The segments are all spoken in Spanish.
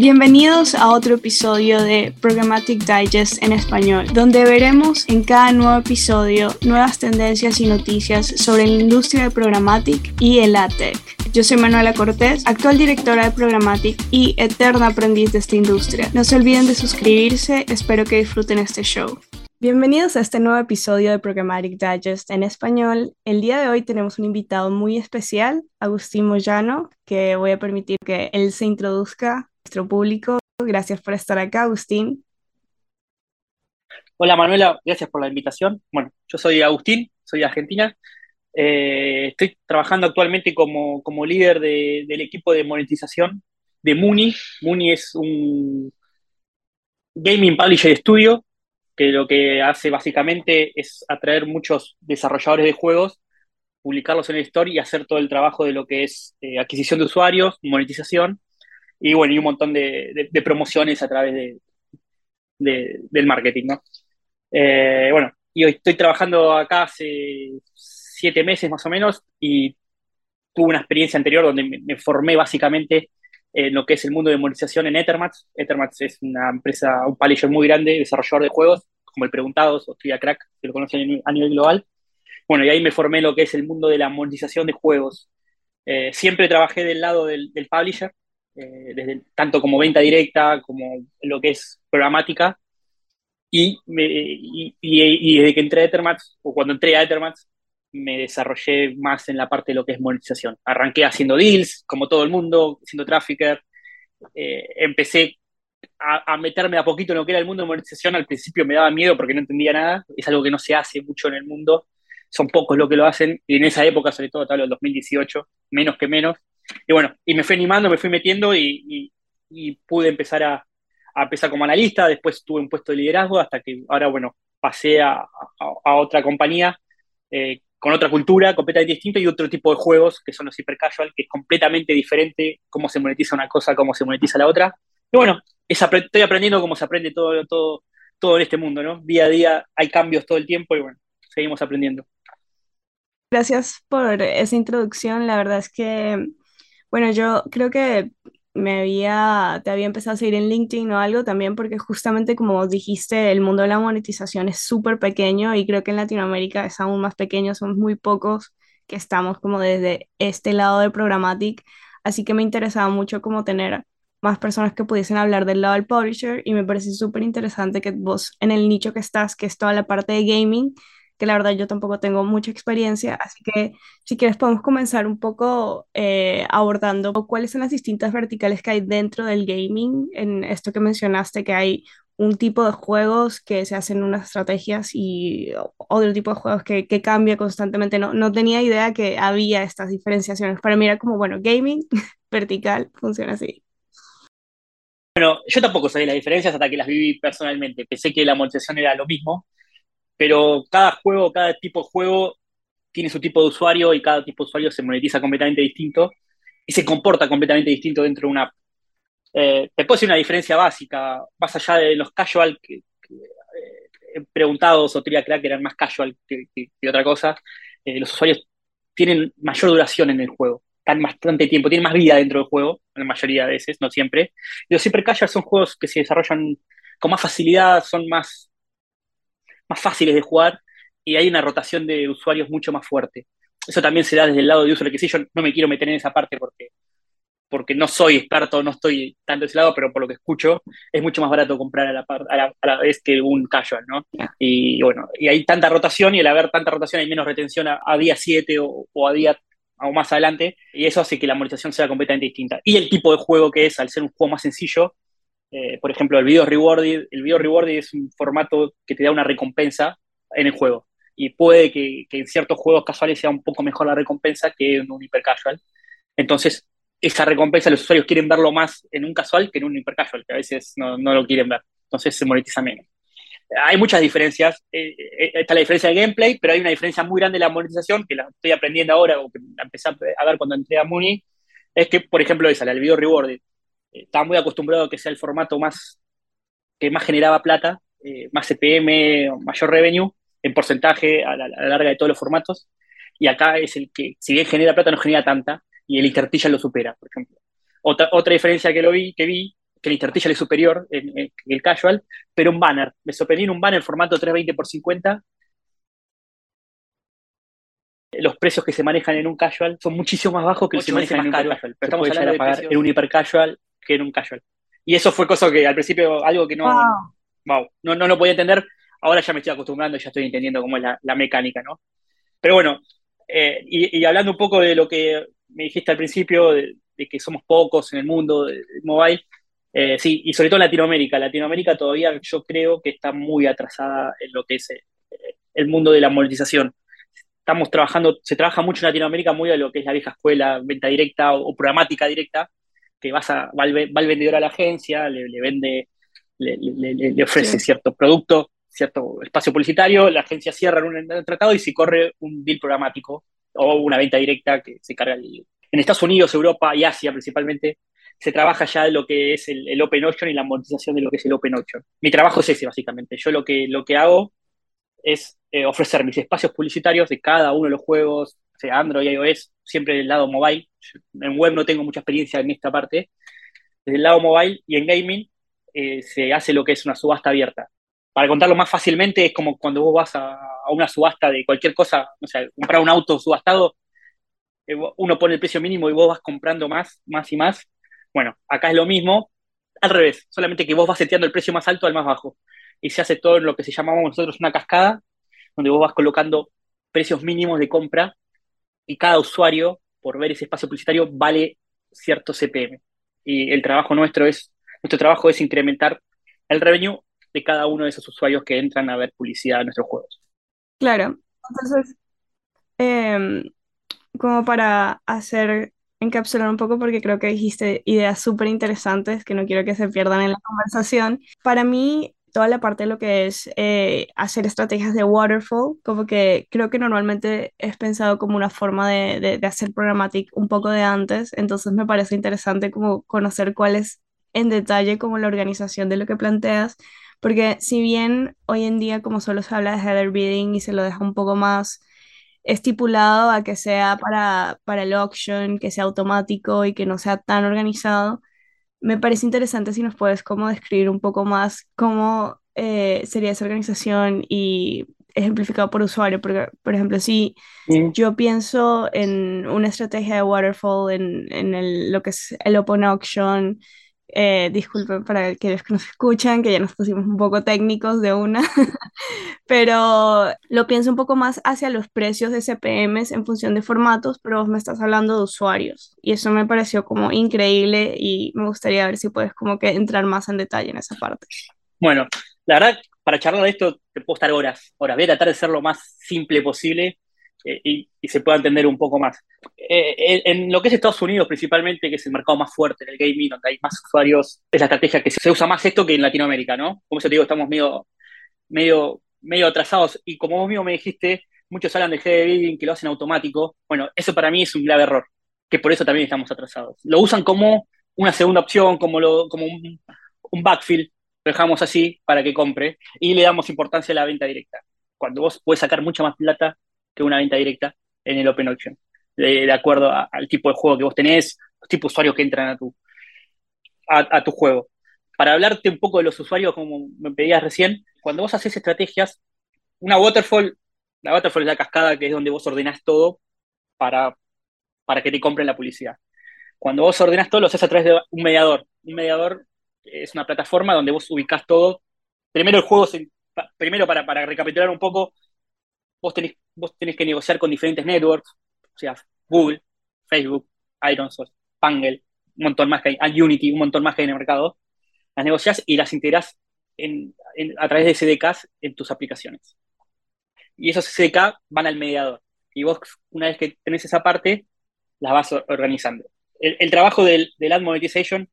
Bienvenidos a otro episodio de Programmatic Digest en español, donde veremos en cada nuevo episodio nuevas tendencias y noticias sobre la industria de Programmatic y el ATEC. Yo soy Manuela Cortés, actual directora de Programmatic y eterna aprendiz de esta industria. No se olviden de suscribirse, espero que disfruten este show. Bienvenidos a este nuevo episodio de Programmatic Digest en español. El día de hoy tenemos un invitado muy especial, Agustín Moyano, que voy a permitir que él se introduzca público. Gracias por estar acá, Agustín. Hola Manuela, gracias por la invitación. Bueno, yo soy Agustín, soy de Argentina. Eh, estoy trabajando actualmente como, como líder del equipo de monetización de Muni. Muni es un gaming publisher studio que lo que hace básicamente es atraer muchos desarrolladores de juegos, publicarlos en el store y hacer todo el trabajo de lo que es eh, adquisición de usuarios, monetización y bueno, y un montón de, promociones a través de, del marketing, ¿no? Eh, bueno, y hoy estoy trabajando acá hace siete meses más o menos y tuve una experiencia anterior donde me, formé básicamente en lo que es el mundo de monetización en Ethermats. Ethermats es una empresa, un publisher muy grande, desarrollador de juegos, como el Preguntados o Tria Crack, que lo conocen a nivel global. Bueno, y ahí me formé en lo que es el mundo de la monetización de juegos. Eh, siempre trabajé del lado del, del publisher, eh, desde, tanto como venta directa como lo que es programática. Y, y, desde que entré a Ethermats, o cuando entré a Ethermats, me desarrollé más en la parte de lo que es monetización. Arranqué haciendo deals, como todo el mundo, siendo trafficker. Eh, empecé a, a, meterme a poquito en lo que era el mundo de monetización. Al principio me daba miedo porque no entendía nada. Es algo que no se hace mucho en el mundo. Son pocos los que lo hacen. Y en esa época, sobre todo, tal el 2018, menos que menos, y bueno, y me fui animando, me fui metiendo y, pude empezar a, empezar como analista, después tuve un puesto de liderazgo hasta que ahora, bueno, pasé a, otra compañía eh, con otra cultura completamente distinta y otro tipo de juegos que son los hiper casual, que es completamente diferente cómo se monetiza una cosa, cómo se monetiza la otra. Y bueno, estoy aprendiendo cómo se aprende todo, todo, todo en este mundo, ¿no? Día a día hay cambios todo el tiempo y bueno, seguimos aprendiendo. Gracias por esa introducción. La verdad es que bueno, yo creo que me había, te había empezado a seguir en LinkedIn o algo también porque justamente como dijiste, el mundo de la monetización es súper pequeño y creo que en Latinoamérica es aún más pequeño, somos muy pocos que estamos como desde este lado de Programmatic, así que me interesaba mucho como tener más personas que pudiesen hablar del lado del publisher y me parece súper interesante que vos en el nicho que estás, que es toda la parte de gaming, que la verdad yo tampoco tengo mucha experiencia, así que si quieres podemos comenzar un poco eh, abordando cuáles son las distintas verticales que hay dentro del gaming, en esto que mencionaste, que hay un tipo de juegos que se hacen unas estrategias y otro tipo de juegos que, que cambia constantemente. No, no tenía idea que había estas diferenciaciones. Para mí era como, bueno, gaming vertical funciona así. Bueno, yo tampoco sabía las diferencias hasta que las viví personalmente. Pensé que la monetización era lo mismo, pero cada juego, cada tipo de juego tiene su tipo de usuario y cada tipo de usuario se monetiza completamente distinto y se comporta completamente distinto dentro de una app. Eh, te puedo decir una diferencia básica, más allá de los casual, que, eh, preguntados o Tria Crack eran más casual que, otra cosa, eh, los usuarios tienen mayor duración en el juego, están bastante tiempo, tienen más vida dentro del juego, la mayoría de veces, no siempre. Los siempre casual son juegos que se desarrollan con más facilidad, son más más fáciles de jugar y hay una rotación de usuarios mucho más fuerte. Eso también se da desde el lado de user yo No me quiero meter en esa parte porque, porque no soy experto, no estoy tanto de ese lado, pero por lo que escucho, es mucho más barato comprar a la, a la, vez que un casual, ¿no? Y bueno, y hay tanta rotación y al haber tanta rotación hay menos retención a, día 7 o, a día o más adelante, y eso hace que la monetización sea completamente distinta. Y el tipo de juego que es, al ser un juego más sencillo, eh, por ejemplo, el video rewarded, el video rewarded es un formato que te da una recompensa en el juego. Y puede que, en ciertos juegos casuales sea un poco mejor la recompensa que en un hiper casual. Entonces, esa recompensa los usuarios quieren verlo más en un casual que en un hiper casual, que a veces no, lo quieren ver. Entonces se monetiza menos. Hay muchas diferencias. Eh, eh, está la diferencia de gameplay, pero hay una diferencia muy grande de la monetización que la estoy aprendiendo ahora o que la empecé a ver cuando entré a Muni. Es que, por ejemplo, esa, el video rewarded estaba muy acostumbrado a que sea el formato más que más generaba plata, eh, más CPM, mayor revenue en porcentaje a la, larga de todos los formatos. Y acá es el que, si bien genera plata, no genera tanta, y el Intertilla lo supera, por ejemplo. Otra, otra diferencia que, lo vi, que vi que el interstitial es superior en, el casual, pero un banner. Me sorprendí en un banner formato 320 x 50 los precios que se manejan en un casual son muchísimo más bajos que los que se manejan en un casual. Pero estamos hablando de pagar en un hiper casual que en un casual. Y eso fue cosa que al principio, algo que no, wow. no, no lo podía entender. Ahora ya me estoy acostumbrando y ya estoy entendiendo cómo es la, mecánica, ¿no? Pero bueno, eh, y, hablando un poco de lo que me dijiste al principio, de, que somos pocos en el mundo de, mobile, eh, sí, y sobre todo en Latinoamérica. Latinoamérica todavía yo creo que está muy atrasada en lo que es eh, el mundo de la monetización estamos trabajando, se trabaja mucho en Latinoamérica muy a lo que es la vieja escuela, venta directa o, programática directa, que vas a, va, el, vendedor a la agencia, le, vende, le, ofrece cierto producto, cierto espacio publicitario, la agencia cierra un, tratado y se corre un deal programático o una venta directa que se carga el, en Estados Unidos, Europa y Asia principalmente, se trabaja ya lo que es el, Open Ocean y la monetización de lo que es el Open Ocean. Mi trabajo es ese, básicamente. Yo lo que, lo que hago es eh, ofrecer mis espacios publicitarios de cada uno de los juegos, sea Android, iOS, siempre del lado mobile. En web no tengo mucha experiencia en esta parte. Desde el lado mobile y en gaming eh, se hace lo que es una subasta abierta. Para contarlo más fácilmente, es como cuando vos vas a, una subasta de cualquier cosa, o sea, comprar un auto subastado, eh, uno pone el precio mínimo y vos vas comprando más, más y más. Bueno, acá es lo mismo, al revés, solamente que vos vas seteando el precio más alto al más bajo y se hace todo en lo que se llamamos nosotros una cascada, donde vos vas colocando precios mínimos de compra y cada usuario, por ver ese espacio publicitario, vale cierto CPM. Y el trabajo nuestro es, nuestro trabajo es incrementar el revenue de cada uno de esos usuarios que entran a ver publicidad en nuestros juegos. Claro, entonces, em, como para hacer, encapsular un poco, porque creo que dijiste ideas súper interesantes que no quiero que se pierdan en la conversación. Para mí, toda la parte de lo que es eh, hacer estrategias de waterfall, como que creo que normalmente es pensado como una forma de, de, hacer programmatic un poco de antes, entonces me parece interesante como conocer cuál es en detalle como la organización de lo que planteas, porque si bien hoy en día como solo se habla de header bidding y se lo deja un poco más estipulado a que sea para, para el auction, que sea automático y que no sea tan organizado, me parece interesante si nos puedes como describir un poco más cómo eh, sería esa organización y ejemplificado por usuario, porque, por ejemplo, si yo pienso en una estrategia de waterfall, en, en el, lo que es el open auction, eh, disculpen para aquellos que nos escuchan, que ya nos pusimos un poco técnicos de una, pero lo pienso un poco más hacia los precios de CPMs en función de formatos, pero vos me estás hablando de usuarios y eso me pareció como increíble y me gustaría ver si puedes como que entrar más en detalle en esa parte. Bueno, la verdad, para charlar de esto te puedo estar horas, horas. Voy a tratar de ser lo más simple posible eh, y, se pueda entender un poco más. Eh, en, lo que es Estados Unidos principalmente, que es el mercado más fuerte en el gaming, donde hay más usuarios, es la estrategia que se usa más esto que en Latinoamérica, ¿no? Como eso te digo, estamos medio, medio, medio atrasados y como vos mismo me dijiste, muchos hablan de GD bidding que lo hacen automático. Bueno, eso para mí es un grave error, que por eso también estamos atrasados. Lo usan como una segunda opción, como, lo, como un, un backfill, lo dejamos así para que compre y le damos importancia a la venta directa. Cuando vos puedes sacar mucha más plata que una venta directa en el Open Auction, de, acuerdo al tipo de juego que vos tenés, los tipos de usuarios que entran a tu, a, tu juego. Para hablarte un poco de los usuarios, como me pedías recién, cuando vos haces estrategias, una waterfall, la waterfall es la cascada que es donde vos ordenás todo para, para que te compren la publicidad. Cuando vos ordenás todo, lo haces a través de un mediador. Un mediador es una plataforma donde vos ubicás todo. Primero el juego, primero para, para recapitular un poco, vos tenés, vos tenés que negociar con diferentes networks, o sea, Google, Facebook, Ironsource, Pangle, un montón más que hay, Unity, un montón más que hay en el mercado, las negocias y las integras a través de SDKs en tus aplicaciones. Y esos SDK van al mediador. Y vos, una vez que tenés esa parte, las vas organizando. El, trabajo del, Ad Monetization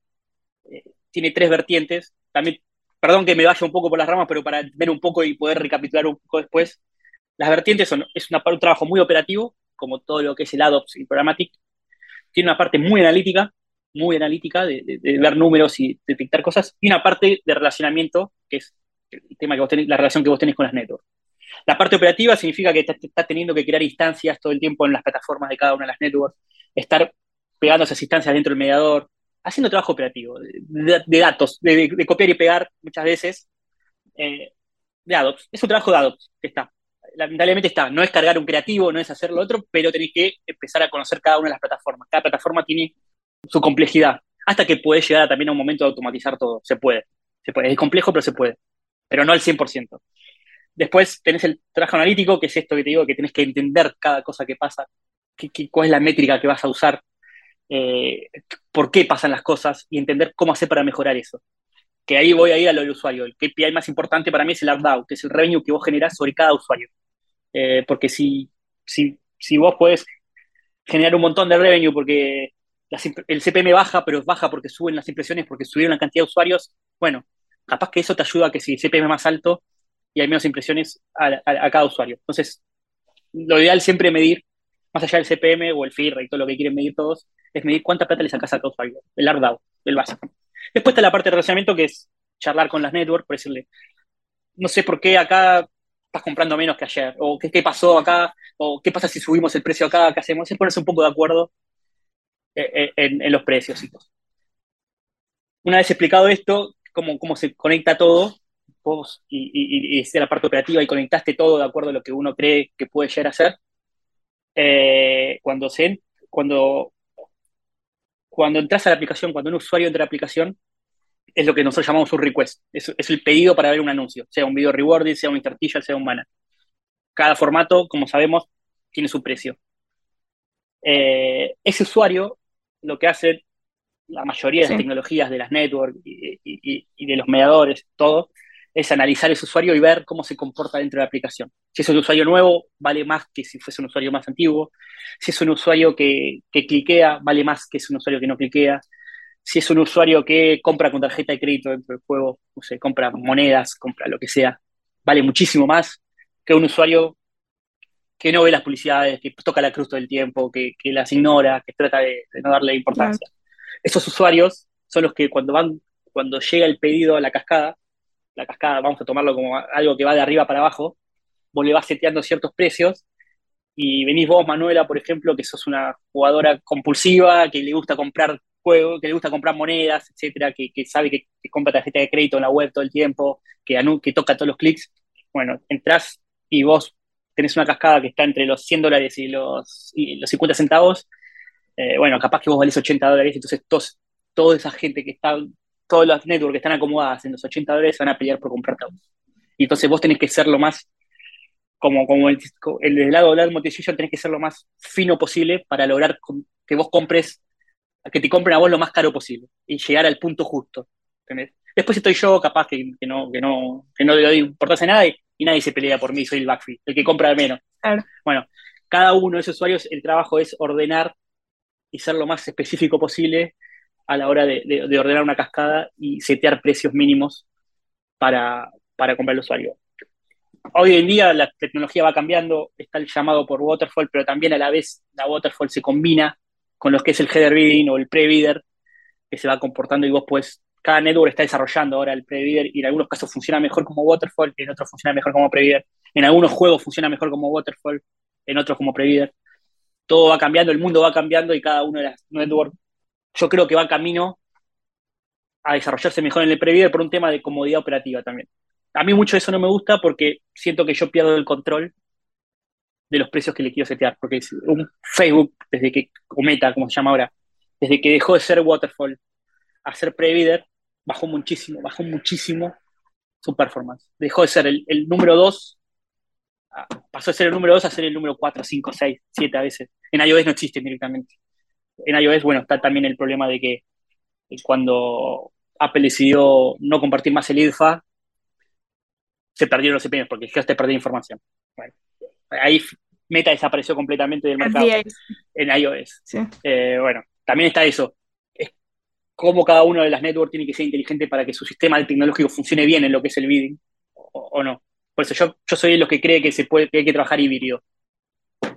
eh, tiene tres vertientes. También, perdón que me vaya un poco por las ramas, pero para ver un poco y poder recapitular un poco después, las vertientes son, es un trabajo muy operativo, como todo lo que es el ADOPS y Programmatic. Tiene una parte muy analítica, muy analítica, de, ver números y detectar cosas, y una parte de relacionamiento, que es el tema que vos tenés, la relación que vos tenés con las networks. La parte operativa significa que estás teniendo que crear instancias todo el tiempo en las plataformas de cada una de las networks, estar pegando esas instancias dentro del mediador, haciendo trabajo operativo, de, datos, de, copiar y pegar muchas veces, eh, de ADOPS. Es un trabajo de ADOPS que está. Lamentablemente está. No es cargar un creativo, no es hacer lo otro, pero tenéis que empezar a conocer cada una de las plataformas. Cada plataforma tiene su complejidad, hasta que puede llegar también a un momento de automatizar todo. Se puede. Se puede. Es complejo, pero se puede. Pero no al 100%. Después tenés el trabajo analítico, que es esto que te digo, que tenés que entender cada cosa que pasa, cuál es la métrica que vas a usar, eh, por qué pasan las cosas y entender cómo hacer para mejorar eso. Que ahí voy a ir a lo del usuario. El KPI más importante para mí es el ARDAU, que es el revenue que vos generás sobre cada usuario. Eh, porque si, si, si vos podés generar un montón de revenue porque el CPM baja, pero baja porque suben las impresiones, porque subieron la cantidad de usuarios, bueno, capaz que eso te ayuda a que si el CPM es más alto y hay menos impresiones a, cada usuario. Entonces, lo ideal siempre medir, más allá del CPM o el FIR todo lo que quieren medir todos, es medir cuánta plata le sacas a cada usuario, el ARDAO, el básico. Después está la parte de relacionamiento que es charlar con las networks, por decirle, no sé por qué acá estás comprando menos que ayer, o qué, pasó acá, o qué pasa si subimos el precio acá, qué hacemos, es ponerse un poco de acuerdo eh, eh, en, los precios. Una vez explicado esto, cómo, cómo se conecta todo, vos y, y, la parte operativa y conectaste todo de acuerdo a lo que uno cree que puede llegar a ser, eh, cuando, se, cuando, cuando entras a la aplicación, cuando un usuario entra a la aplicación, es lo que nosotros llamamos un request. Es, es el pedido para ver un anuncio, sea un video rewarding, sea un interstitial, sea un banner. Cada formato, como sabemos, tiene su precio. ese usuario lo que hace la mayoría de las tecnologías de las networks y, de los mediadores, todo, es analizar ese usuario y ver cómo se comporta dentro de la aplicación. Si es un usuario nuevo, vale más que si fuese un usuario más antiguo. Si es un usuario que, que cliquea, vale más que si es un usuario que no cliquea. Si es un usuario que compra con tarjeta de crédito dentro del juego, o sea, compra monedas, compra lo que sea, vale muchísimo más que un usuario que no ve las publicidades, que toca la cruz todo el tiempo, que, que las ignora, que trata de, no darle importancia. Esos usuarios son los que cuando van, cuando llega el pedido a la cascada, la cascada vamos a tomarlo como algo que va de arriba para abajo, vos le vas seteando ciertos precios y venís vos, Manuela, por ejemplo, que sos una jugadora compulsiva, que le gusta comprar juegos, que le gusta comprar monedas, etcétera, que, sabe que, compra tarjeta de crédito en la web todo el tiempo, que, que toca todos los clics. Bueno, entras y vos tenés una cascada que está entre los 100 dólares y los, y los 50 centavos, eh, bueno, capaz que vos valés 80 dólares, entonces todos, toda esa gente que está, todas las networks que están acomodadas en los 80 dólares van a pelear por comprarte a. Y entonces vos tenés que ser lo más, como, como el, el lado de la tenés que ser lo más fino posible para lograr que vos compres, que te compren a vos lo más caro posible y llegar al punto justo. Después estoy yo, capaz que, que, no, que, no, que no le doy importancia a nada y, y nadie se pelea por mí, soy el backfield, el que compra al menos. Bueno, cada uno de esos usuarios, el trabajo es ordenar y ser lo más específico posible a la hora de, ordenar una cascada y setear precios mínimos para, para comprar el usuario. Hoy en día la tecnología va cambiando, está el llamado por waterfall, pero también a la vez la waterfall se combina con lo que es el header bidding o el pre-bidder, que se va comportando y vos puedes cada network está desarrollando ahora el Previder y en algunos casos funciona mejor como Waterfall, en otros funciona mejor como Previder. En algunos juegos funciona mejor como Waterfall, en otros como Previder. Todo va cambiando, el mundo va cambiando y cada uno de las networks, yo creo que va camino a desarrollarse mejor en el Previder por un tema de comodidad operativa también. A mí mucho eso no me gusta porque siento que yo pierdo el control de los precios que le quiero setear, porque un Facebook, desde que, o Meta, como se llama ahora, desde que dejó de ser Waterfall a ser Previder, bajó muchísimo, bajó muchísimo su performance. Dejó de ser el, número 2, pasó de ser el número 2 a ser el número 4, 5, 6, 7 a veces. En iOS no existe directamente. En iOS, bueno, está también el problema de que eh, cuando Apple decidió no compartir más el IDFA, se perdieron los CPMs porque te perdió información. Ahí Meta desapareció completamente del mercado en iOS. Eh, bueno, también está eso cómo cada una de las networks tiene que ser inteligente para que su sistema tecnológico funcione bien en lo que es el bidding o, no. Por eso yo, yo soy de los que cree que se puede hay que trabajar híbrido.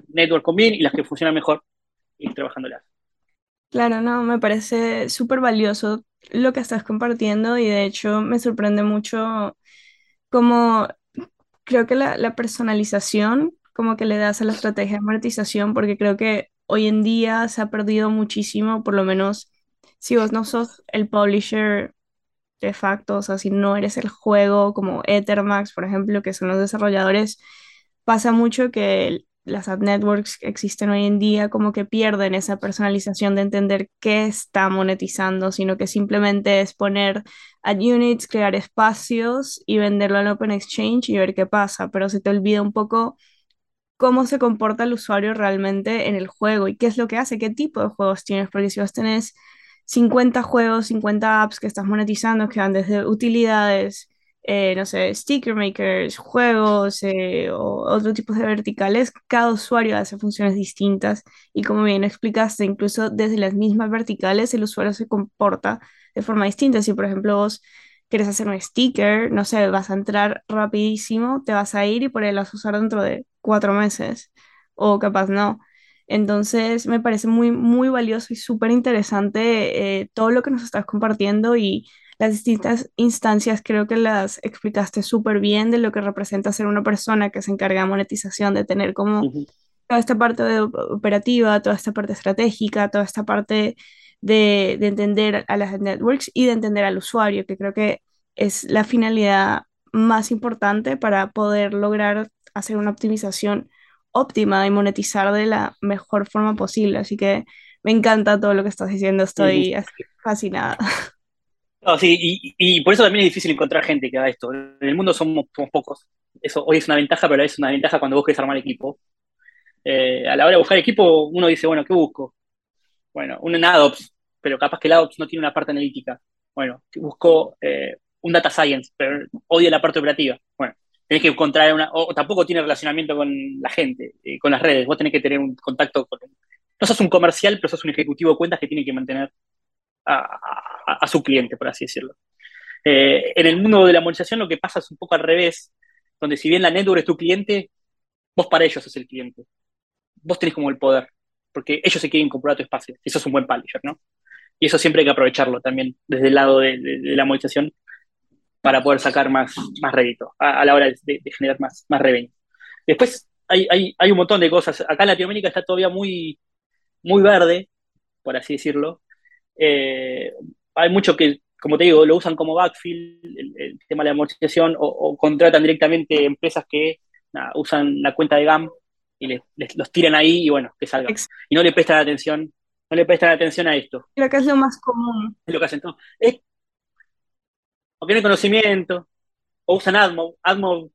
Network con bien y las que funcionan mejor, ir trabajándolas. Claro, no, me parece súper valioso lo que estás compartiendo y de hecho me sorprende mucho como creo que la, la personalización como que le das a la estrategia de monetización porque creo que hoy en día se ha perdido muchísimo, por lo menos si vos no sos el publisher de facto, o sea, si no eres el juego como Ethermax, por ejemplo, que son los desarrolladores, pasa mucho que las ad networks que existen hoy en día como que pierden esa personalización de entender qué está monetizando, sino que simplemente es poner ad units, crear espacios y venderlo en Open Exchange y ver qué pasa, pero se te olvida un poco cómo se comporta el usuario realmente en el juego y qué es lo que hace, qué tipo de juegos tienes, porque si vos tenés 50 juegos, 50 apps que estás monetizando, que van desde utilidades, eh, no sé, sticker makers, juegos eh, o otro tipo de verticales, cada usuario hace funciones distintas y como bien explicaste, incluso desde las mismas verticales el usuario se comporta de forma distinta. Si por ejemplo vos quieres hacer un sticker, no sé, vas a entrar rapidísimo, te vas a ir y por ahí a usar dentro de cuatro meses o capaz no. Entonces me parece muy, muy valioso y súper interesante eh, todo lo que nos estás compartiendo y las distintas instancias creo que las explicaste súper bien de lo que representa ser una persona que se encarga de monetización, de tener como Ujú, toda esta parte de operativa, toda esta parte estratégica, toda esta parte de, de entender a las networks y de entender al usuario, que creo que es la finalidad más importante para poder lograr hacer una optimización óptima y monetizar de la mejor forma posible. Así que me encanta todo lo que estás diciendo, estoy así fascinada. No, sí, y, y por eso también es difícil encontrar gente que haga esto. En el mundo somos, somos pocos. Eso hoy es una ventaja, pero es una ventaja cuando vos querés armar equipo. Eh, a la hora de buscar equipo, uno dice, bueno, ¿qué busco? Bueno, un ADOPS, pero capaz que el ADOPS no tiene una parte analítica. Bueno, busco eh, un Data Science, pero odia la parte operativa. Bueno, tenés que encontrar una, o, tampoco tiene relacionamiento con la gente, eh, con las redes. Vos tenés que tener un contacto con. No sos un comercial, pero sos un ejecutivo de cuentas que tiene que mantener a, su cliente, por así decirlo. Eh, en el mundo de la monetización lo que pasa es un poco al revés, donde si bien la network es tu cliente, vos para ellos sos el cliente. Vos tenés como el poder, porque ellos se quieren comprar tu espacio. Eso es un buen publisher, ¿no? Y eso siempre hay que aprovecharlo también desde el lado de, la monetización para poder sacar más, más rédito a, a la hora de, generar más, más revenue. Después hay, hay, hay, un montón de cosas. Acá en Latinoamérica está todavía muy, muy verde, por así decirlo. Eh, hay mucho que, como te digo, lo usan como backfill, el, el tema de la amortización, o, contratan directamente empresas que usan la cuenta de GAM y les, les, los tiran ahí y bueno, que salgan. Y no le prestan atención, no le prestan atención a esto. Creo que es lo más común. Es lo que hacen. No, es, o tienen conocimiento, o usan AdMob, AdMob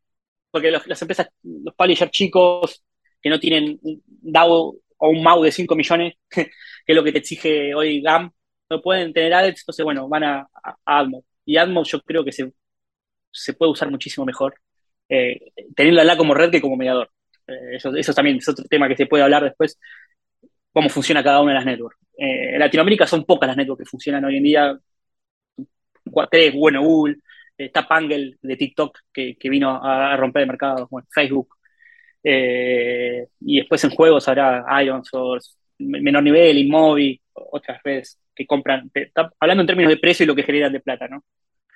porque los, las empresas, los publishers chicos que no tienen un DAO o un MAU de 5 millones, que es lo que te exige hoy GAM, no pueden tener ads, entonces bueno, van a, a, a AdMob. Y AdMob yo creo que se, se puede usar muchísimo mejor, eh, teniéndola como red que como mediador. Eh, eso, también es otro tema que se puede hablar después, cómo funciona cada una de las networks. Eh, en Latinoamérica son pocas las networks que funcionan hoy en día, tres, bueno, Google, está Pangle de TikTok que, que vino a, romper el mercado, bueno, Facebook, eh, y después en juegos habrá Ion Source, menor nivel, Inmobi, otras redes que compran, está hablando en términos de precio y lo que generan de plata, ¿no?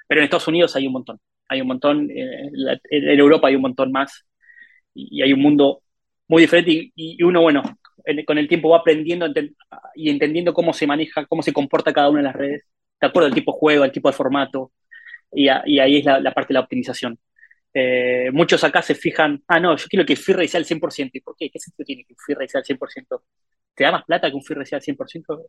Pero en Estados Unidos hay un montón, hay un montón, eh, en Europa hay un montón más, y, hay un mundo muy diferente, y, uno, bueno, en, con el tiempo va aprendiendo y entendiendo cómo se maneja, cómo se comporta cada una de las redes, de acuerdo al tipo de juego, al tipo de formato, y, ahí es la, parte de la optimización. Eh, muchos acá se fijan, ah, no, yo quiero que FIRRE sea al 100%. ¿Y por qué? ¿Qué sentido tiene que FIRRE sea al 100%? ¿Te da más plata que un FIRRE sea al 100%?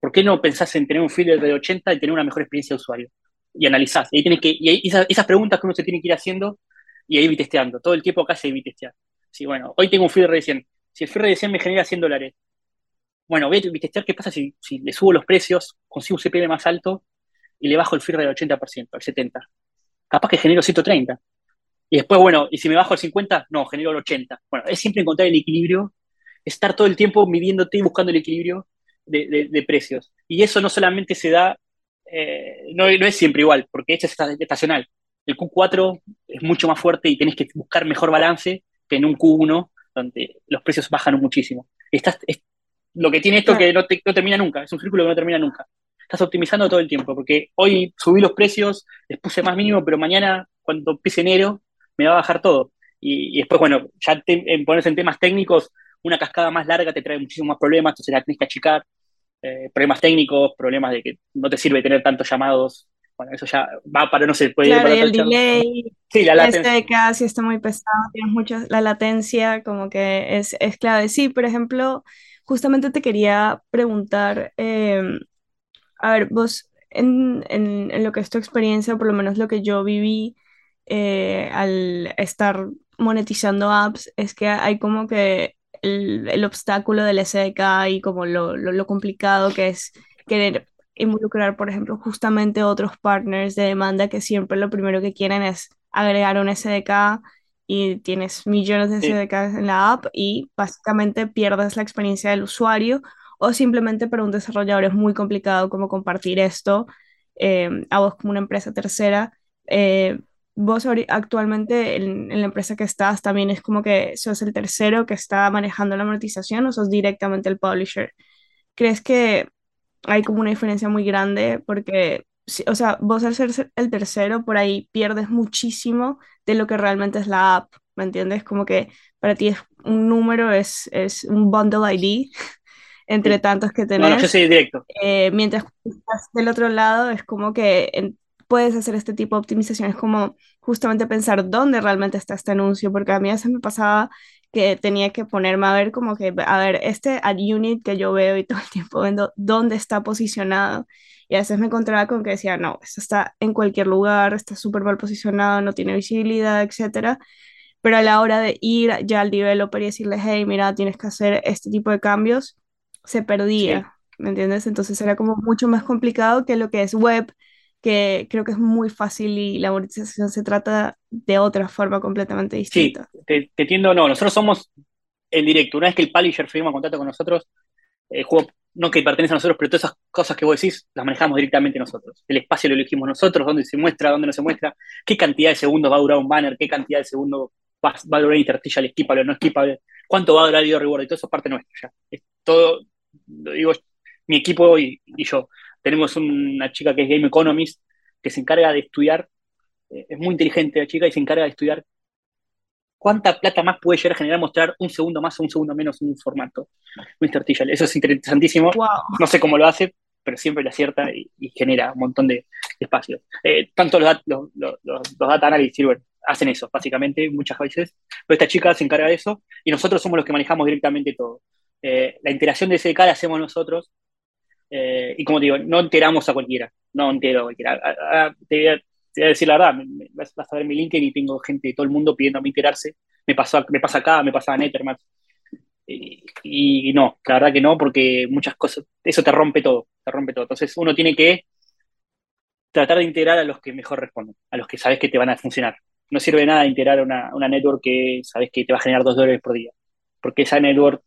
¿Por qué no pensás en tener un FIRRE de 80 y tener una mejor experiencia de usuario? Y analizás. Y, ahí tienes que, y esas, preguntas que uno se tiene que ir haciendo y ahí testeando. Todo el tiempo acá se testear. Sí, bueno, hoy tengo un FIRRE de 100. Si el FIRRE de 100 me genera 100 dólares, bueno, voy a testear qué pasa si, si le subo los precios, consigo un CPM más alto y le bajo el FIRRE del 80%, al 70%. Capaz que genero 130. Y después, bueno, y si me bajo el 50, no, genero el 80. Bueno, es siempre encontrar el equilibrio, estar todo el tiempo midiéndote y buscando el equilibrio de precios. Y eso no solamente se da, eh, no, no, es siempre igual, porque esto es estacional. El Q4 es mucho más fuerte y tenés que buscar mejor balance que en un Q1, donde los precios bajan muchísimo. Estás, es, lo que tiene esto que no, te, no termina nunca, es un círculo que no termina nunca estás optimizando todo el tiempo, porque hoy subí los precios, les puse más mínimo, pero mañana, cuando empiece enero, me va a bajar todo. Y, y después, bueno, ya te, en ponerse en temas técnicos, una cascada más larga te trae muchísimos más problemas, entonces la tenés que achicar. eh, problemas técnicos, problemas de que no te sirve tener tantos llamados. Bueno, eso ya va para, no sé, puede Claro, para y el delay, Sí, la la latencia. SDK sí está muy pesado, tienes mucho, la latencia como que es, es clave. Sí, por ejemplo, justamente te quería preguntar, em, a ver, vos, en, en- en lo que es tu experiencia, por lo menos lo que yo viví eh, al estar monetizando apps, es que hay como que el, el obstáculo del SDK y como lo, lo, lo complicado que es querer involucrar, por ejemplo, justamente otros partners de demanda que siempre lo primero que quieren es agregar un SDK y tienes millones de Sí, SDKs en la app y básicamente pierdes la experiencia del usuario o simplemente para un desarrollador es muy complicado como compartir esto eh, a vos como una empresa tercera. Eh, vos actualmente en, en la empresa que estás también es como que sos el tercero que está manejando la monetización o sos directamente el publisher. ¿Crees que hay como una diferencia muy grande? Porque, o sea, vos al ser el tercero por ahí pierdes muchísimo de lo que realmente es la app, ¿me entiendes? Como que para ti es un número, es, es un bundle ID entre tantos que No, no, yo tenés, soy directo. eh, mientras estás del otro lado es como que en- puedes hacer este tipo de optimizaciones, como justamente pensar dónde realmente está este anuncio, porque a mí a veces me pasaba que tenía que ponerme a ver como que, a ver, este ad unit que yo veo y todo el tiempo viendo dónde está posicionado. Y a veces me encontraba con que decía, no, esto está en cualquier lugar, está súper mal posicionado, no tiene visibilidad, etcétera pero a la hora de ir ya al developer y decirle, hey, mira, tienes que hacer este tipo de cambios, se Sí, perdía, ¿me entiendes? Entonces era como mucho más complicado que lo que es web, que creo que es muy fácil y la monetización se trata de otra forma completamente sí, distinta. te, te entiendo, no, nosotros somos el directo. Una vez que el publisher firma contrato con nosotros, el juego no que pertenece a nosotros, pero todas esas cosas que vos decís las manejamos directamente nosotros. El espacio lo elegimos nosotros, dónde se muestra, dónde no se muestra, qué cantidad de segundos va a durar un banner, qué cantidad de segundos va, va a durar interstitial, skippable o no skippable, cuánto va a durar el video reward, y todo eso es parte nuestra ya. Es todo, lo digo, mi equipo y, y yo. Tenemos una chica que es Game Economist, que se encarga de estudiar, eh, es muy inteligente la chica y se encarga de estudiar cuánta plata más puede llegar a generar mostrar un segundo más o un segundo menos en un formato, un interstitial. Eso es interesantísimo. Wow. No sé cómo lo hace, pero siempre le acierta y, y genera un montón de, de espacio. Eh, tanto los, los, los, los, data analysts sirven, hacen eso, básicamente, muchas veces. Pero esta chica se encarga de eso y nosotros somos los que manejamos directamente todo. Eh, la interacción de SDK la hacemos nosotros. Eh, y como digo, no enteramos a cualquiera, no entero a cualquiera. A, a, te, voy a, te, voy a, decir la verdad, vas a ver mi LinkedIn y tengo gente de todo el mundo pidiéndome enterarse. Me, pasó, me pasa acá, me pasa a Nethermat. Y, no, la verdad que no, porque muchas cosas, eso te rompe todo, te rompe todo. Entonces uno tiene que tratar de integrar a los que mejor responden, a los que sabes que te van a funcionar. No sirve nada integrar una, una network que sabes que te va a generar dos dólares por día, porque esa network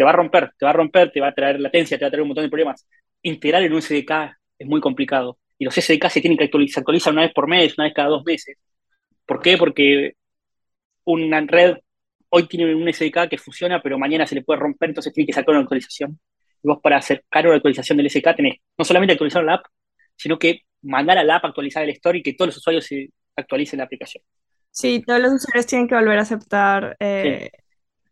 te va a romper, te va a romper, te va a traer latencia, te va a traer un montón de problemas. Integrar en un SDK es muy complicado. Y los SDK se tienen que actualizar, se actualizan una vez por mes, una vez cada dos meses. ¿Por qué? Porque una red hoy tiene un SDK que funciona, pero mañana se le puede romper, entonces tiene que sacar una actualización. Y vos para sacar una actualización del SDK tenés no solamente actualizar la app, sino que mandar a la app a actualizar el store y que todos los usuarios se actualicen la aplicación. Sí, todos los usuarios tienen que volver a aceptar eh, sí.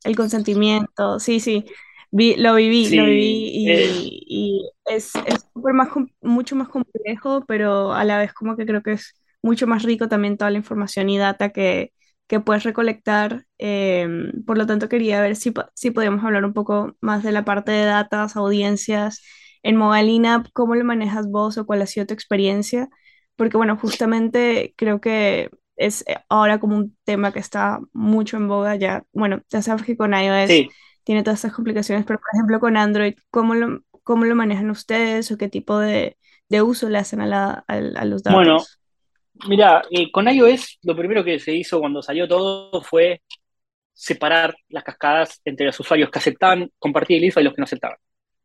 El consentimiento. Sí, sí. Vi, lo viví, sí, lo viví y, eh, y es, es más, mucho más complejo, pero a la vez como que creo que es mucho más rico también toda la información y data que, que puedes recolectar. Eh, por lo tanto, quería ver si, si podíamos hablar un poco más de la parte de datas, audiencias. En Mobile In-App, ¿cómo lo manejas vos o cuál ha sido tu experiencia? Porque bueno, justamente creo que es ahora como un tema que está mucho en boga ya. Bueno, ya sabes que con iOS sí. tiene todas estas complicaciones, pero por ejemplo con Android, ¿cómo lo, cómo lo manejan ustedes o qué tipo de, de uso le hacen a, la, a, a los datos? Bueno, mira, eh, con iOS lo primero que se hizo cuando salió todo fue separar las cascadas entre los usuarios que aceptaban compartir el IFA y los que no aceptaban.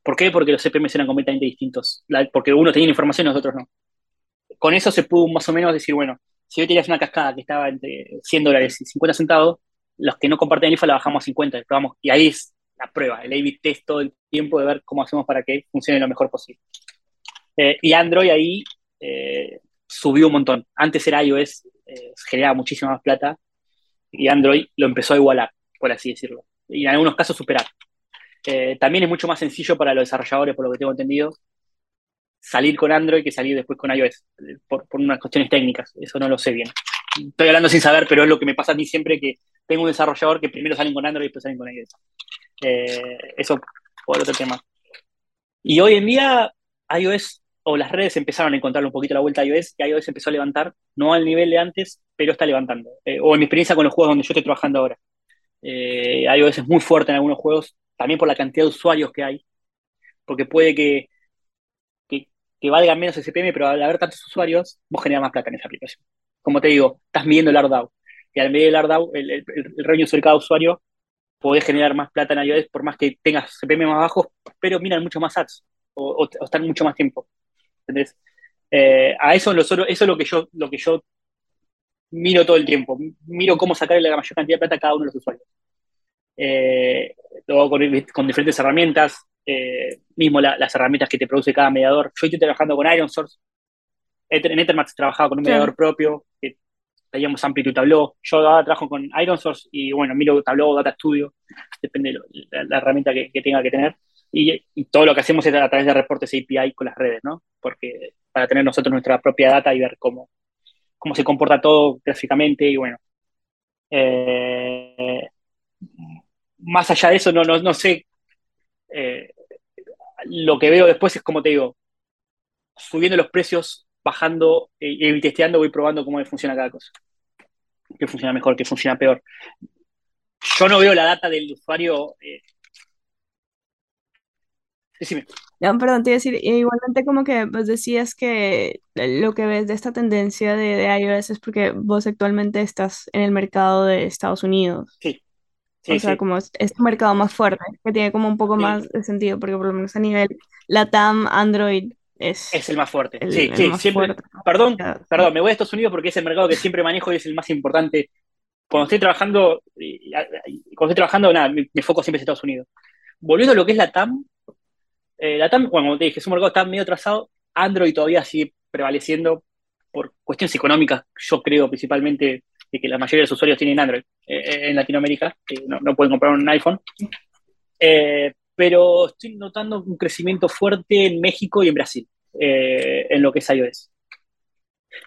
¿Por qué? Porque los CPMs eran completamente distintos. La, porque uno tenía información y los otros no. Con eso se pudo más o menos decir, bueno, si hoy tenías una cascada que estaba entre 100 dólares y 50 centavos, los que no comparten el IFA la bajamos a 50. Y, probamos, y ahí es la prueba, el A-B test todo el tiempo de ver cómo hacemos para que funcione lo mejor posible. Eh, y Android ahí eh, subió un montón. Antes era iOS, eh, generaba muchísima más plata y Android lo empezó a igualar, por así decirlo. Y en algunos casos superar. También es mucho más sencillo para los desarrolladores, por lo que tengo entendido, salir con Android que salir después con iOS, por, por unas cuestiones técnicas. Eso no lo sé bien. Estoy hablando sin saber, pero es lo que me pasa a mí siempre que tengo un desarrollador que primero salen con Android y después salen con iOS. Eh, eso por otro tema. Y hoy en día, iOS o las redes empezaron a encontrarle un poquito la vuelta a iOS y iOS empezó a levantar, no al nivel de antes, pero está levantando. Eh, o en mi experiencia con los juegos donde yo estoy trabajando ahora. Eh, iOS es muy fuerte en algunos juegos, también por la cantidad de usuarios que hay, porque puede que, que, valgan menos SPM, pero al haber tantos usuarios, vos generas más plata en esa aplicación. Como te digo, estás midiendo el ARDAU. Y al medir el ARDAU, el, el, el revenue sobre cada usuario, podés generar más plata en iOS por más que tengas CPM más bajos, pero miran mucho más ads o, están mucho más tiempo. ¿Entendés? Eh, a eso, lo, eso es lo que, yo, lo que yo miro todo el tiempo. Miro cómo sacarle la mayor cantidad de plata a cada uno de los usuarios. Eh, luego con, con, diferentes herramientas, eh, mismo la, las herramientas que te produce cada mediador. Yo estoy trabajando con Iron Source. En Ethermax trabajaba con un mediador propio, que teníamos Amplitude Tableau. Yo ahora trabajo con Iron Source y bueno, miro Tableau, Data Studio, depende de lo, la, la, herramienta que, que, tenga que tener. Y, y, todo lo que hacemos es a través de reportes API con las redes, ¿no? Porque para tener nosotros nuestra propia data y ver cómo, cómo se comporta todo gráficamente y bueno. Eh, más allá de eso, no, no, no sé. Eh, lo que veo después es como te digo, subiendo los precios, bajando y, y testeando, voy probando cómo funciona cada cosa. Qué funciona mejor, qué funciona peor. Yo no veo la data del usuario. Eh, Decime. No, perdón, te iba a decir, igualmente como que vos decías que lo que ves de esta tendencia de, de, iOS es porque vos actualmente estás en el mercado de Estados Unidos. Sí. Sí o sea, sí. como es, es, un mercado más fuerte, que tiene como un poco sí. más de sentido, porque por lo menos a nivel LATAM, Android es... Es el más fuerte. El, sí, el sí, siempre. Fuerte. Perdón, perdón, me voy a Estados Unidos porque es el mercado que siempre manejo y es el más importante. Cuando estoy trabajando, cuando estoy trabajando, nada, mi, mi foco siempre es Estados Unidos. Volviendo a lo que es la TAM, eh, la TAM, bueno, como te dije, es un mercado está medio trazado. Android todavía sigue prevaleciendo por cuestiones económicas, yo creo principalmente de que la mayoría de los usuarios tienen Android eh, en Latinoamérica, que no, no, pueden comprar un iPhone. Eh, pero estoy notando un crecimiento fuerte en México y en Brasil, eh, en lo que es iOS.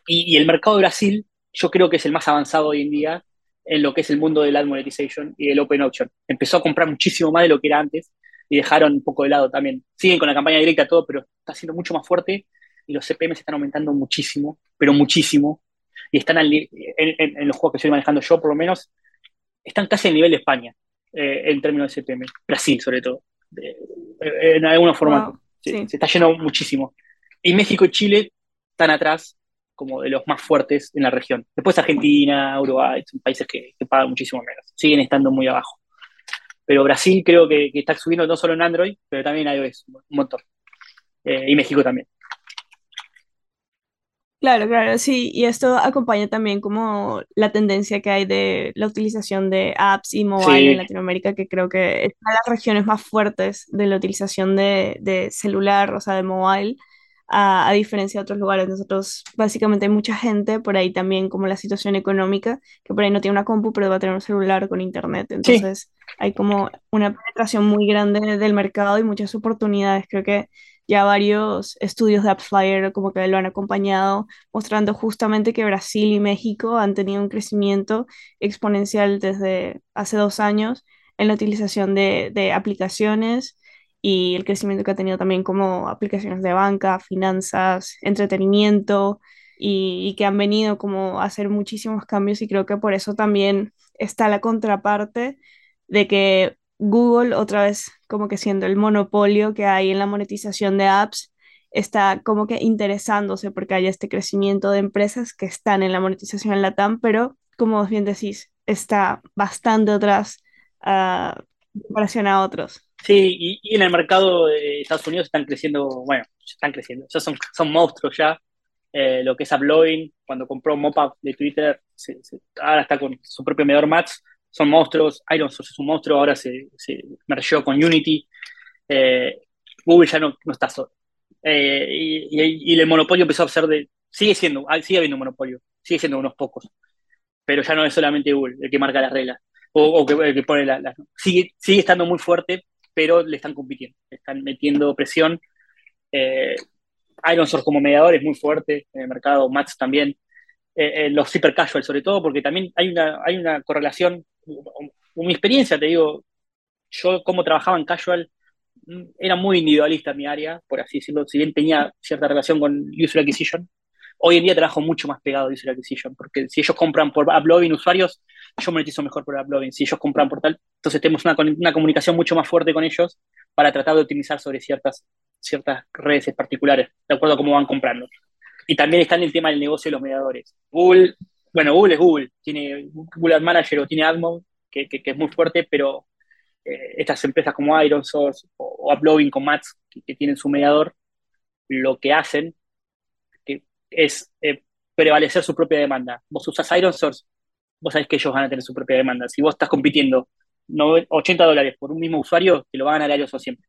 Y, y, el mercado de Brasil, yo creo que es el más avanzado hoy en día en lo que es el mundo del ad monetization y el open auction. Empezó a comprar muchísimo más de lo que era antes y dejaron un poco de lado también. Siguen con la campaña directa todo, pero está siendo mucho más fuerte y los CPM se están aumentando muchísimo, pero muchísimo. Y están al, en, en, en, los juegos que estoy manejando yo, por lo menos, están casi al nivel de España eh, en términos de CPM. Brasil, sobre todo. De, en alguna forma. Wow. Se, sí. se, está yendo muchísimo. Y México y Chile están atrás como de los más fuertes en la región. Después Argentina, Uruguay, son países que, que pagan muchísimo menos. Siguen estando muy abajo pero Brasil creo que, que, está subiendo no solo en Android, pero también en iOS, un montón. Eh, y México también. Claro, claro, sí, y esto acompaña también como la tendencia que hay de la utilización de apps y mobile sí. en Latinoamérica, que creo que es una de las regiones más fuertes de la utilización de, de celular, o sea, de mobile, a, a, diferencia de otros lugares. Nosotros, básicamente, hay mucha gente por ahí también, como la situación económica, que por ahí no tiene una compu, pero va a tener un celular con internet. Entonces, sí. hay como una penetración muy grande del mercado y muchas oportunidades. Creo que ya varios estudios de AppsFlyer como que lo han acompañado, mostrando justamente que Brasil y México han tenido un crecimiento exponencial desde hace dos años en la utilización de, de aplicaciones y el crecimiento que ha tenido también como aplicaciones de banca, finanzas, entretenimiento y, y, que han venido como a hacer muchísimos cambios y creo que por eso también está la contraparte de que Google otra vez como que siendo el monopolio que hay en la monetización de apps está como que interesándose porque hay este crecimiento de empresas que están en la monetización en la TAM, pero como bien decís, está bastante atrás uh, en comparación a otros. Sí, y, y, en el mercado de Estados Unidos están creciendo, bueno, están creciendo, ya son, son monstruos ya. Eh, lo que es Uploading, cuando compró Mopa de Twitter, se, se, ahora está con su propio medidor Max, son monstruos. Iron Source es un monstruo, ahora se, se mergeó con Unity. Eh, Google ya no, no está solo. Eh, y, y, el monopolio empezó a ser de. Sigue siendo, ah, sigue habiendo un monopolio, sigue siendo unos pocos. Pero ya no es solamente Google el que marca las reglas o, el que pone las. La, sigue, sigue estando muy fuerte pero le están compitiendo, le están metiendo presión. Eh, Iron Source como mediador es muy fuerte en el mercado, Mats también. Eh, los super casual, sobre todo, porque también hay una, hay una correlación. Mi experiencia, te digo, yo como trabajaba en casual, era muy individualista mi área, por así decirlo, si bien tenía cierta relación con user acquisition, hoy en día trabajo mucho más pegado a user acquisition, porque si ellos compran por uploading usuarios, yo monetizo mejor por uploading. Si ellos compran por tal, entonces tenemos una, una comunicación mucho más fuerte con ellos para tratar de optimizar sobre ciertas, ciertas redes particulares, de acuerdo a cómo van comprando. Y también está en el tema del negocio de los mediadores. Bueno, Google es Google, tiene Google Ad Manager o tiene AdMob, que, es muy fuerte, pero eh, estas empresas como IronSource o, o Uploading con Mats, que, tienen su mediador, lo que hacen es eh, prevalecer su propia demanda. Vos usas IronSource, vos sabés que ellos van a tener su propia demanda. Si vos estás compitiendo 80 dólares por un mismo usuario, te lo van a ganar IronSource siempre,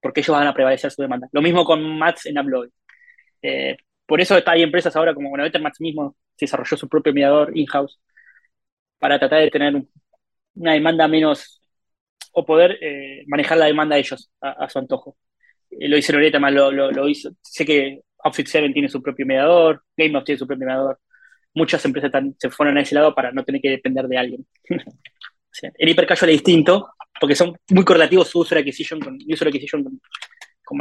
porque ellos van a prevalecer su demanda. Lo mismo con Mats en Uploading. Eh, por eso hay empresas ahora como, bueno, Bettermats mismo se desarrolló su propio mediador in-house para tratar de tener una demanda menos o poder eh, manejar la demanda de ellos a, su antojo. Eh, lo hizo Loretta, más lo, lo, hizo. Sé que Outfit 7 tiene su propio mediador, GameOff tiene su propio mediador. Muchas empresas se fueron a ese lado para no tener que depender de alguien. el hipercasual es distinto porque son muy correlativos su user acquisition con user acquisition con, con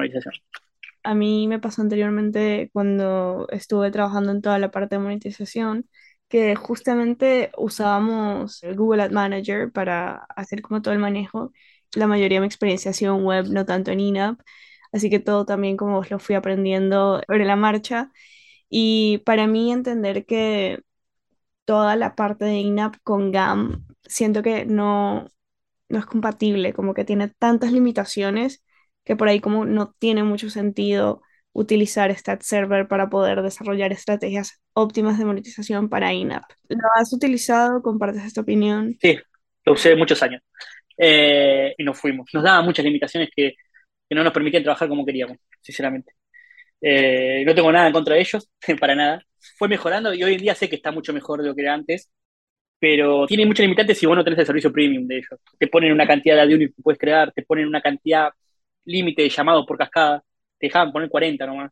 a mí me pasó anteriormente cuando estuve trabajando en toda la parte de monetización, que justamente usábamos el Google Ad Manager para hacer como todo el manejo. La mayoría de mi experiencia ha sido en web, no tanto en in-app, así que todo también como lo fui aprendiendo sobre la marcha. Y para mí entender que toda la parte de in-app con GAM, siento que no, no es compatible, como que tiene tantas limitaciones que por ahí como no tiene mucho sentido utilizar Stat Server para poder desarrollar estrategias óptimas de monetización para INAP. ¿Lo has utilizado? ¿Compartes esta opinión? Sí, lo usé muchos años eh, y nos fuimos. Nos daba muchas limitaciones que, que, no nos permitían trabajar como queríamos, sinceramente. Eh, no tengo nada en contra de ellos, para nada. Fue mejorando y hoy en día sé que está mucho mejor de lo que era antes, pero tiene muchas limitantes si vos no tenés el servicio premium de ellos. Te ponen una cantidad de units que puedes crear, te ponen una cantidad límite de llamados por cascada, te dejaban poner 40 nomás.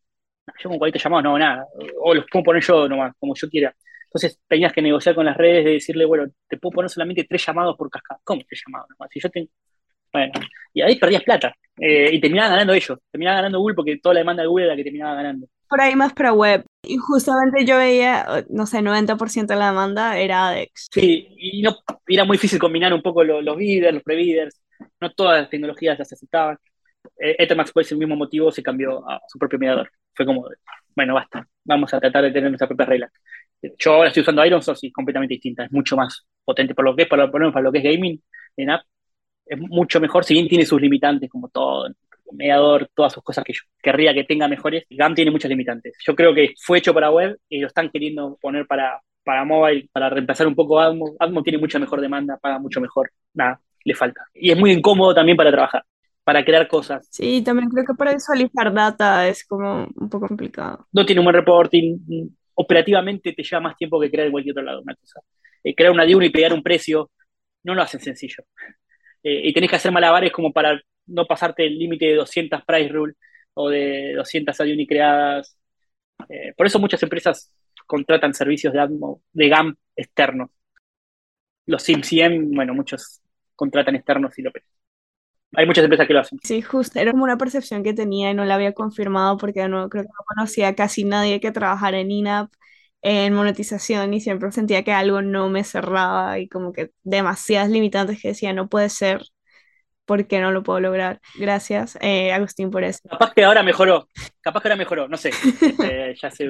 Yo con 40 llamados no, nada. O los puedo poner yo nomás, como yo quiera. Entonces tenías que negociar con las redes de decirle, bueno, te puedo poner solamente tres llamados por cascada. ¿Cómo tres llamados nomás? Si yo tengo... Bueno, y ahí perdías plata. Eh, y terminaban ganando ellos. Terminaban ganando Google porque toda la demanda de Google era la que terminaba ganando. Por ahí más para web. Y justamente yo veía, no sé, 90% de la demanda era ADEX. Sí, y no, era muy difícil combinar un poco los, los bidders, los pre-bidders. No todas las tecnologías las aceptaban. Eh, Ethermax por ese mismo motivo se cambió a su propio mediador. Fue como, bueno, basta, vamos a tratar de tener nuestras propias reglas. Yo ahora estoy usando Iron Source y es completamente distinta, es mucho más potente por lo que es, para, lo que es gaming en app, es mucho mejor, si bien tiene sus limitantes, como todo, mediador, todas sus cosas que yo querría que tenga mejores, GAM tiene muchas limitantes. Yo creo que fue hecho para web y lo están queriendo poner para, para mobile, para reemplazar un poco Admo. Admo tiene mucha mejor demanda, paga mucho mejor, nada, le falta. Y es muy incómodo también para trabajar para crear cosas. Sí, también creo que para visualizar data es como un poco complicado. No tiene un buen reporting, operativamente te lleva más tiempo que crear en cualquier otro lado una cosa. Eh, crear una DUNA y pegar un precio, no lo hacen sencillo. Eh, y tenés que hacer malabares como para no pasarte el límite de 200 price rule o de 200 ADUNI creadas. Eh, por eso muchas empresas contratan servicios de, de GAM externos. Los SIM-CM, bueno, muchos contratan externos y lo hay muchas empresas que lo hacen. Sí, justo, era como una percepción que tenía y no la había confirmado porque no creo que no conocía casi nadie que trabajara en INAP en monetización y siempre sentía que algo no me cerraba y como que demasiadas limitantes que decía no puede ser porque no lo puedo lograr. Gracias, eh, Agustín, por eso. Capaz que ahora mejoró, capaz que ahora mejoró, no sé. Este, ya hace,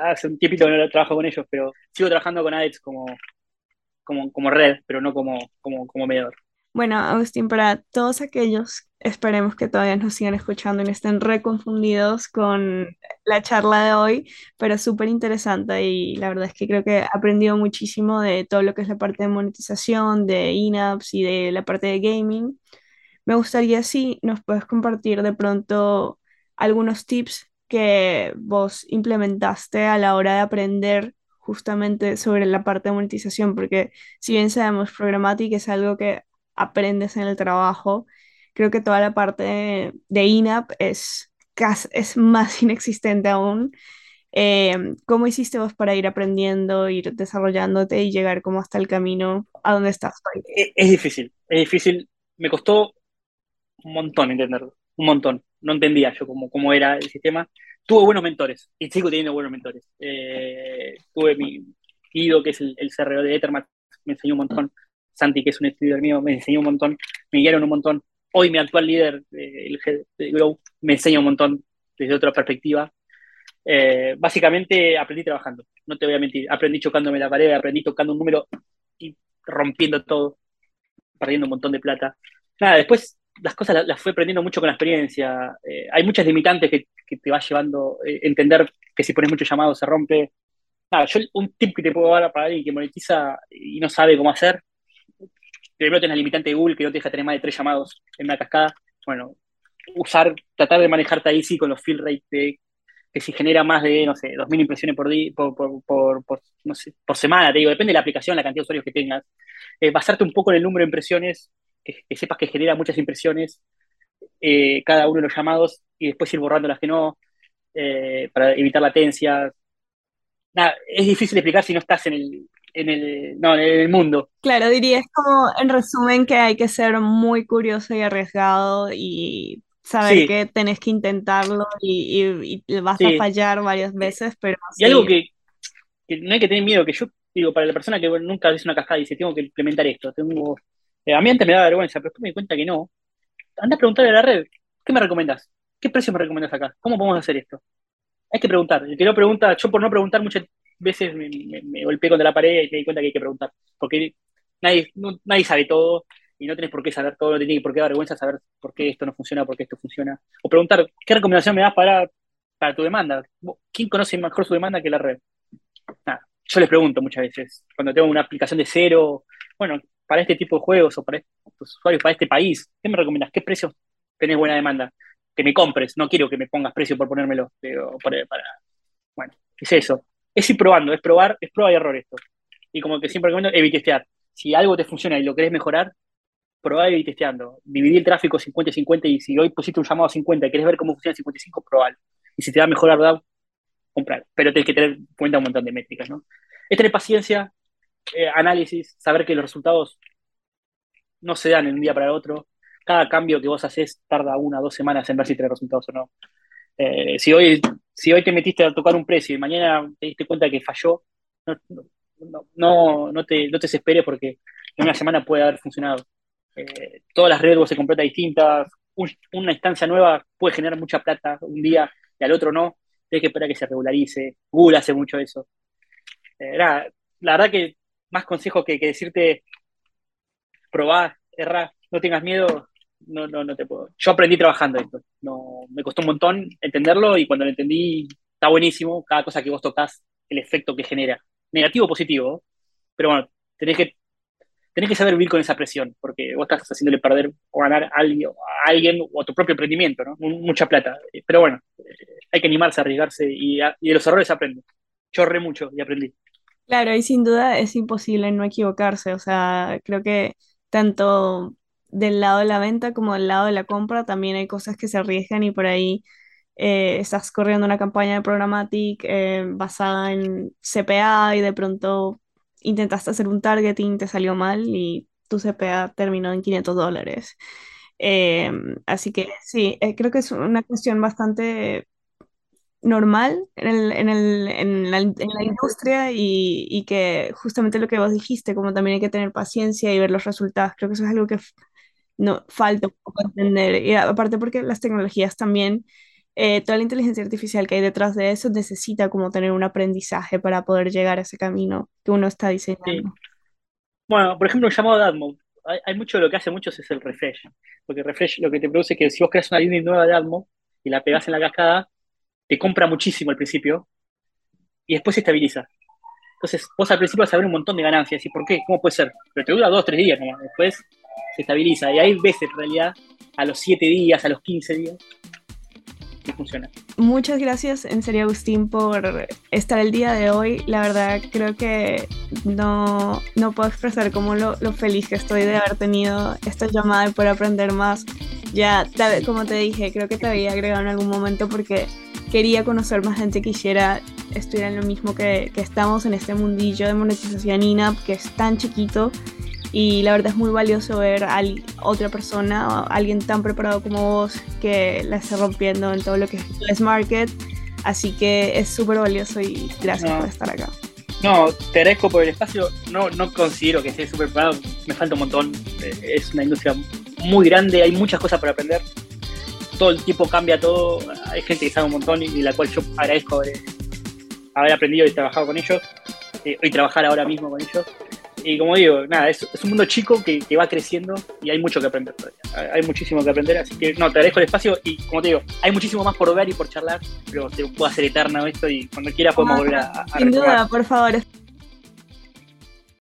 hace un tiempito que no trabajo con ellos, pero sigo trabajando con ADEX como, como, como red, pero no como, como, como mediador. Bueno, Agustín, para todos aquellos, esperemos que todavía nos sigan escuchando y no estén reconfundidos con la charla de hoy, pero súper interesante y la verdad es que creo que he aprendido muchísimo de todo lo que es la parte de monetización, de in-apps y de la parte de gaming. Me gustaría si nos puedes compartir de pronto algunos tips que vos implementaste a la hora de aprender justamente sobre la parte de monetización, porque si bien sabemos programática es algo que aprendes en el trabajo. creo que toda la parte de INAP es, es más inexistente aún. Eh, ¿cómo hiciste vos para ir aprendiendo, ir desarrollándote y llegar como hasta el camino a donde estás hoy? Es, es difícil, es difícil. Me costó un montón entenderlo, un montón. No entendía yo cómo, cómo era el sistema. Tuve buenos mentores y sigo teniendo buenos mentores. Eh, tuve mi Guido, que es el, el CRO de Ethermat, me enseñó un montón. Santi, que es un estudiante mío, me enseñó un montón. Me guiaron un montón. Hoy mi actual líder, eh, el head de Grow, me enseña un montón desde otra perspectiva. Eh, básicamente aprendí trabajando, no te voy a mentir. Aprendí chocándome la pared, aprendí tocando un número y rompiendo todo, perdiendo un montón de plata. Nada, después las cosas las, las fui aprendiendo mucho con la experiencia. Eh, hay muchas limitantes que, que te va llevando eh, entender que si pones muchos llamados se rompe. Nada, yo un tip que te puedo dar para alguien que monetiza y no sabe cómo hacer, primero tenés la limitante de Google que no te deja tener más de tres llamados en una cascada. Bueno, usar, tratar de manejarte ahí sí con los fill rate de que si genera más de, no sé, 2.000 impresiones por, día, por, por, por, semana, te digo, depende de la aplicación, la cantidad de usuarios que tengas. Eh, basarte un poco en el número de impresiones, que, que sepas que genera muchas impresiones eh, cada uno de los llamados y después ir borrando las que no, eh, para evitar latencias. Nada, es difícil explicar si no estás en el, en el, no, en el mundo. Claro, dirías como en resumen que hay que ser muy curioso y arriesgado y saber Sí, que tenés que intentarlo y, y- y vas a fallar varias veces, pero Y algo que, que no hay que tener miedo, que yo digo, para la persona que bueno, nunca hizo una cascada y dice, tengo que implementar esto, tengo... eh, a mí antes me daba vergüenza, pero después me di cuenta que no. Anda a preguntarle a la red, ¿qué me recomendás? ¿Qué precio me recomendás acá? ¿Cómo podemos hacer esto? Hay que preguntar. El que no pregunta, yo por no preguntar muchas veces me, me, golpeé contra la pared y me di cuenta que hay que preguntar. Porque nadie, nadie sabe todo y no tenés por qué saber todo, no tenés por qué dar vergüenza saber por qué esto no funciona, por qué esto funciona. O preguntar, ¿qué recomendación me das para, para tu demanda? ¿Quién conoce mejor su demanda que la red? Yo les pregunto muchas veces, cuando tengo una aplicación de cero, bueno, para este tipo de juegos o para estos usuarios, para este país, ¿qué me recomiendas? ¿Qué precios tenés buena demanda? Que me compres, no quiero que me pongas precio por ponérmelo, pero para, para- bueno, es eso. Es ir probando, es probar, es prueba y error esto. Y como que siempre recomiendo, evitestear. Si algo te funciona y lo querés mejorar, probá y testeando. Dividir el tráfico 50 y 50 y si hoy pusiste un llamado a 50 y querés ver cómo funciona el 55, probalo. Y si te va a mejorar, comprar. Pero tenés que tener en cuenta un montón de métricas, ¿no? Es tener paciencia, eh, análisis, saber que los resultados no se dan de un día para el otro. Cada cambio que vos haces tarda una o dos semanas en ver si tenés resultados o no. Eh, si, hoy, si hoy te metiste a tocar un precio y mañana te diste cuenta que falló, no, no, te, no te desesperes porque en una semana puede haber funcionado. Eh, todas las redes se completan distintas, un, una instancia nueva puede generar mucha plata un día y al otro no, tienes que esperar que se regularice. Google hace mucho eso. Eh, la verdad que más consejo que, que decirte probá, errá, no tengas miedo, no, no, no te puedo. Yo aprendí trabajando esto, no, me costó un montón entenderlo y cuando lo entendí está buenísimo, cada cosa que vos tocas, el efecto que genera, negativo o positivo, pero bueno, tenés que, tenés que saber vivir con esa presión, porque vos estás haciéndole perder o ganar a alguien, o a tu propio emprendimiento, ¿no? Mucha plata, pero bueno, hay que animarse, arriesgarse y, y de los errores aprende. Yo mucho y aprendí. Claro, y sin duda es imposible no equivocarse, o sea, creo que tanto del lado de la venta como del lado de la compra también hay cosas que se arriesgan y por ahí eh, estás corriendo una campaña de programmatic eh, basada en CPA y de pronto intentaste hacer un targeting, te salió mal y tu CPA terminó en 500 dólares. Eh, así que sí, eh, creo que es una cuestión bastante normal en el, en el, la, en la industria y, y que justamente lo que vos dijiste, como también hay que tener paciencia y ver los resultados, creo que eso es algo que no falta un poco entender. Y aparte porque las tecnologías también, eh, toda la inteligencia artificial que hay detrás de eso necesita como tener un aprendizaje para poder llegar a ese camino que uno está diseñando. Bueno, por ejemplo, un llamado de AdMob. Hay, hay mucho de lo que hace muchos es el refresh. Porque refresh lo que te produce es que si vos creas una línea nueva de AdMob y la pegás en la cascada, te compra muchísimo al principio y después se estabiliza. Entonces, vos al principio vas a ver un montón de ganancias. ¿Y por qué? ¿Cómo puede ser? Pero te dura dos, tres días nomás. Después se estabiliza. Y hay veces, en realidad, a los siete días, a los 15 días, que funciona. Muchas gracias, en serio, Agustín, por estar el día de hoy. La verdad, creo que no, no puedo expresar como lo, lo feliz que estoy de haber tenido esta llamada y poder aprender más ya, como te dije, creo que te había agregado en algún momento porque quería conocer más gente que quisiera estudiar en lo mismo que, que estamos en este mundillo de monetización INAP que es tan chiquito y la verdad es muy valioso ver a otra persona, alguien tan preparado como vos que la esté rompiendo en todo lo que es market. Así que es súper valioso y gracias por estar acá. No, te agradezco por el espacio. No, no considero que esté súper preparado. Me falta un montón. Eh, es una industria muy grande, hay muchas cosas por aprender. Todo el tiempo cambia todo. Hay gente que sabe un montón y, la cual yo agradezco haber aprendido y trabajado con ellos. Eh, y trabajar ahora mismo con ellos. Y como digo, nada, es, un mundo chico que, va creciendo y hay mucho que aprender todavía. Hay muchísimo que aprender, así que no, te agradezco el espacio y como te digo, hay muchísimo más por ver y por charlar, pero se puede hacer eterno esto y cuando quiera podemos volver a, a Sin duda, por favor.